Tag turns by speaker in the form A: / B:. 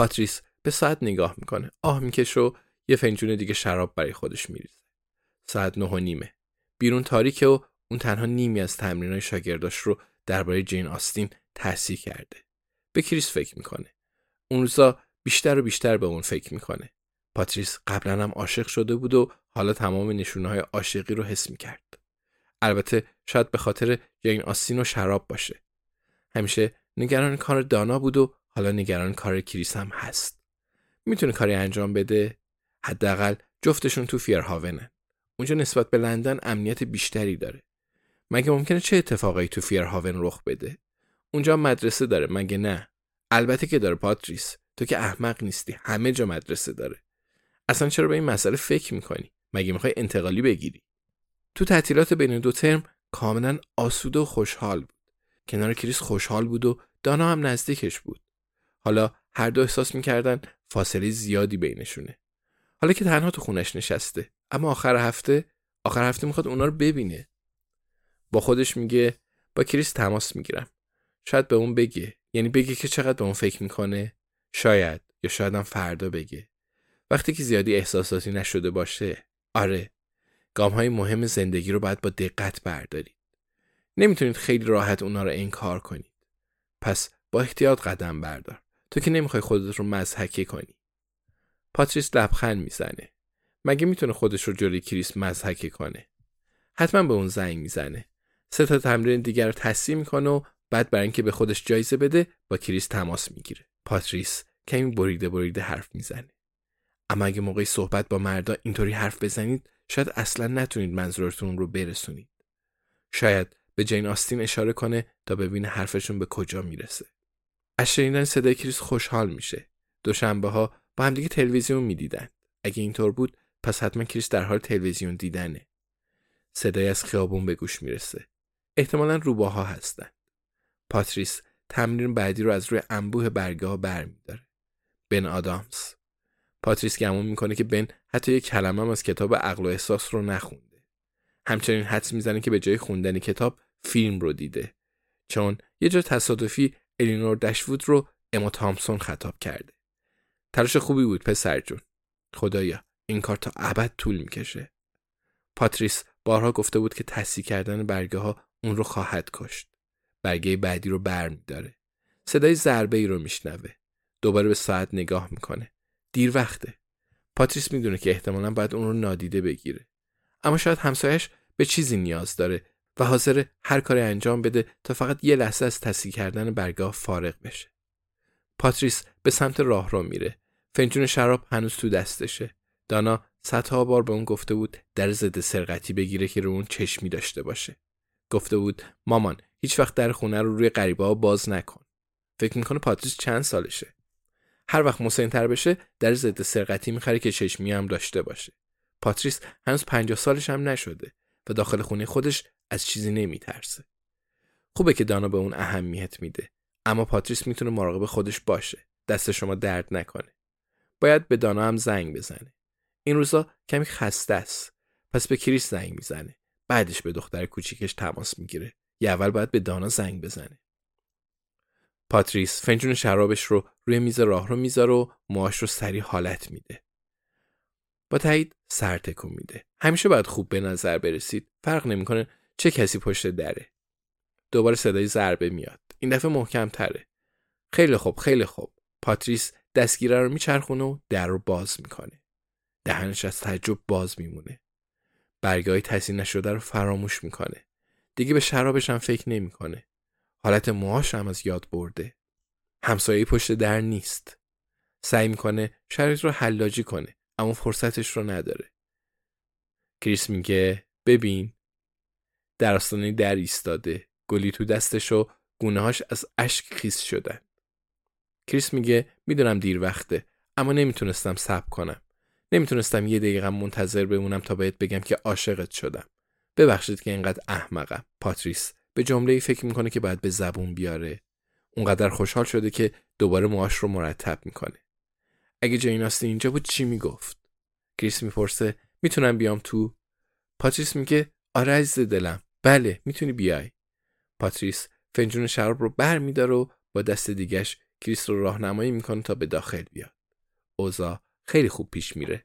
A: پاتریس به ساعت نگاه می‌کنه. آه می‌کشه و یه فنجون دیگه شراب برای خودش میریزه. ساعت نه و نیمه. بیرون تاریکه و اون تنها نیمی از تمرینای شاگرداش رو درباره جین آستین تحصیل کرده. به کریس فکر می‌کنه. اون روزا بیشتر و بیشتر به اون فکر می‌کنه. پاتریس قبلا هم عاشق شده بود و حالا تمام نشونه های عاشقی رو حس می‌کرد. البته شاید به خاطر جین آستین و شراب باشه. همیشه نگران کار دانا بود و حالا نگران کار کریس هم هست. می‌تونه کاری انجام بده؟ حداقل جفتشون تو فیرهاونن. اونجا نسبت به لندن امنیت بیشتری داره. مگه ممکنه چه اتفاقایی تو فیرهاون رخ بده؟ اونجا مدرسه داره مگه نه؟ البته که داره پاتریس. تو که احمق نیستی. همه جا مدرسه داره. اصلا چرا به این مسئله فکر می‌کنی؟ مگه می‌خوای انتقالی بگیری؟ تو تعطیلات بین دو ترم کاملا آسوده و خوشحال بود. کنار کریس خوشحال بود و دانا هم نزدیکش بود. حالا هر دو احساس می‌کردن فاصله زیادی بینشونه. حالا که تنها تو خونش نشسته اما آخر هفته آخر هفته می‌خواد اونا رو ببینه. با خودش میگه با کریس تماس می‌گیرم. شاید به اون بگه. یعنی بگه که چقدر به اون فکر می‌کنه. شاید. یا شاید هم فردا بگه. وقتی که زیادی احساساتی نشده باشه آره. گام های مهم زندگی رو باید با دقت بردارید. نمی‌تونید خیلی راحت اونا رو انکار کنید. پس با احتیاط قدم بردار. تو که نمی‌خوای خودت رو مضحکه کنی. پاتریس لبخند می‌زنه. مگه می‌تونه خودش رو جلوی کریس مضحکه کنه؟ حتما به اون زنگ می‌زنه. سه تا تمرین دیگر رو تصحیح می‌کنه و بعد برای اینکه به خودش جایزه بده با کریس تماس می‌گیره. پاتریس کمی بریده بریده حرف می‌زنه. اما اگه موقعی صحبت با مردا اینطوری حرف بزنید شاید اصلا نتونید منظورتون رو برسونید. شاید به جین آستین اشاره کنه تا ببینه حرفشون به کجا می‌رسه. از شنیدن صدای کریس خوشحال میشه. دوشنبه ها با همدیگه تلویزیون می‌دیدن. اگه اینطور بود پس حتما کریس در حال تلویزیون دیدنه. صدای از خیابون به گوش می‌رسه. احتمالا روباها هستن. پاتریس تمرین بعدی رو از روی انبوه برگه ها برمیداره. بن آدامز. پاتریس گمون می‌کنه که بن حتی یک کلمه از کتاب عقل و احساس رو نخونده. همچنین حدس می‌زنه که به جای خوندن کتاب فیلم رو دیده. چون یه جا تصادفی الینور دشوود رو اما تامسون خطاب کرده. تلاش خوبی بود پسر جون. خدایا این کار تا ابد طول می‌کشه. پاتریس بارها گفته بود که تصحیح کردن برگه ها اون رو خواهد کشت. برگه بعدی رو برمیداره. صدای ضربه ای رو میشنوه. دوباره به ساعت نگاه می‌کنه. دیر وقته. پاتریس می‌دونه که احتمالا باید اون رو نادیده بگیره. اما شاید همسایش به چیزی نیاز داره. و حاضر هر کاری انجام بده تا فقط یه لحظه از تصحیح کردن برگاه فارغ بشه. پاتریس به سمت راه رو میره. فنجون شراب هنوز تو دستشه. دانا صدها بار به اون گفته بود در ضد سرقتی بگیره که رو اون چشمی داشته باشه. گفته بود مامان هیچ وقت در خونه رو روی غریبه ها باز نکن. فکر می‌کنه پاتریس چند سالشه. هر وقت مسنتر بشه در ضد سرقتی می‌خره که چشمی هم داشته باشه. پاتریس هنوز پنجاه سالش هم نشده و داخل خونه خودش از چیزی نمیترسه. خوبه که دانا به اون اهمیت میده اما پاتریس می‌تونه مراقب خودش باشه. دست شما درد نکنه. باید به دانا هم زنگ بزنه. این روزا کمی خسته است. پس به کریس زنگ می‌زنه. بعدش به دختر کوچیکش تماس می‌گیره. یا اول باید به دانا زنگ بزنه. پاتریس فنجون شرابش رو روی میز راهرو می‌ذاره و موهاش رو سریع حالت میده. با تایید سر تکون میده. همیشه باید خوب به نظر برسید. فرق نمی‌کنه چه کسی پشت دره. دوباره صدای ضربه میاد. این دفعه محکم تره. خیلی خوب خیلی خوب. پاتریس دستگیره رو میچرخونه و در رو باز می‌کنه. دهنش از تعجب باز میمونه. برگاه تحصیل نشده رو فراموش می‌کنه. دیگه به شرابش هم فکر نمی‌کنه. حالت موهاش هم از یاد برده. همسایه پشت در نیست. سعی می‌کنه شرایط رو حلاجی کنه اما فرصتش رو نداره. کریس میگه ببین در آستانه در ایستاده. گلی تو دستش و گونه هاش از اشک خیس شدن. کریس میگه می‌دونم دیر وقته اما نمی‌تونستم صبر کنم. نمی‌تونستم یه دقیقه منتظر بمونم تا بهت بگم که عاشقت شدم. ببخشید که اینقدر احمقم. پاتریس به جمله ای فکر می‌کنه که باید به زبون بیاره. اونقدر خوشحال شده که دوباره موهاش رو مرتب می‌کنه. اگه جین اینجا بود چی می‌گفت؟ کریس می‌پرسه می‌تونم بیام تو؟ پاتریس میگه آره عزیز دلم. بله می‌تونی بیای. پاتریس فنجون شراب رو بر میداره و با دست دیگش کریس رو راهنمایی می‌کنه تا به داخل بیاد. اوزا خیلی خوب پیش میره.